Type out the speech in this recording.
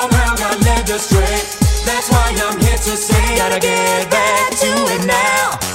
Somehow got led astray. That's why I'm here to say, gotta get back to it now.